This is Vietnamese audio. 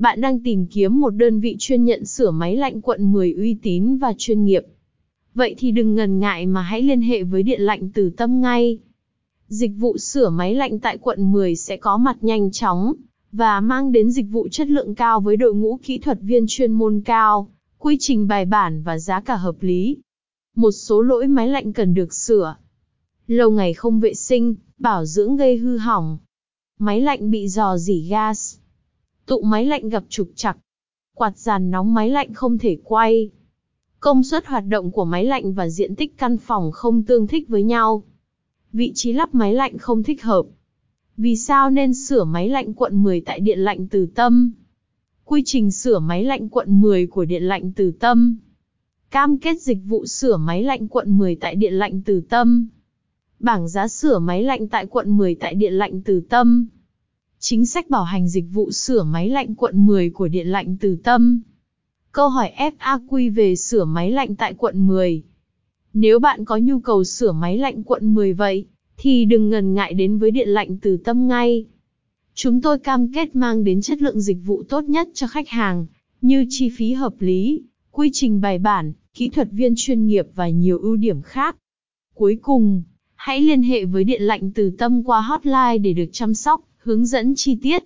Bạn đang tìm kiếm một đơn vị chuyên nhận sửa máy lạnh quận 10 uy tín và chuyên nghiệp. Vậy thì đừng ngần ngại mà hãy liên hệ với Điện lạnh Từ Tâm ngay. Dịch vụ sửa máy lạnh tại quận 10 sẽ có mặt nhanh chóng và mang đến dịch vụ chất lượng cao với đội ngũ kỹ thuật viên chuyên môn cao, quy trình bài bản và giá cả hợp lý. Một số lỗi máy lạnh cần được sửa. Lâu ngày không vệ sinh, bảo dưỡng gây hư hỏng. Máy lạnh bị dò dỉ gas. Tụ máy lạnh gặp trục trặc. Quạt giàn nóng máy lạnh không thể quay. Công suất hoạt động của máy lạnh và diện tích căn phòng không tương thích với nhau. Vị trí lắp máy lạnh không thích hợp. Vì sao nên sửa máy lạnh quận 10 tại Điện lạnh Từ Tâm? Quy trình sửa máy lạnh quận 10 của Điện lạnh Từ Tâm. Cam kết dịch vụ sửa máy lạnh quận 10 tại Điện lạnh Từ Tâm. Bảng giá sửa máy lạnh tại quận 10 tại Điện lạnh Từ Tâm. Chính sách bảo hành dịch vụ sửa máy lạnh quận 10 của Điện lạnh Từ Tâm. Câu hỏi FAQ về sửa máy lạnh tại quận 10. Nếu bạn có nhu cầu sửa máy lạnh quận 10 vậy, thì đừng ngần ngại đến với Điện lạnh Từ Tâm ngay. Chúng tôi cam kết mang đến chất lượng dịch vụ tốt nhất cho khách hàng, như chi phí hợp lý, quy trình bài bản, kỹ thuật viên chuyên nghiệp và nhiều ưu điểm khác. Cuối cùng, hãy liên hệ với Điện lạnh Từ Tâm qua hotline để được chăm sóc, hướng dẫn chi tiết.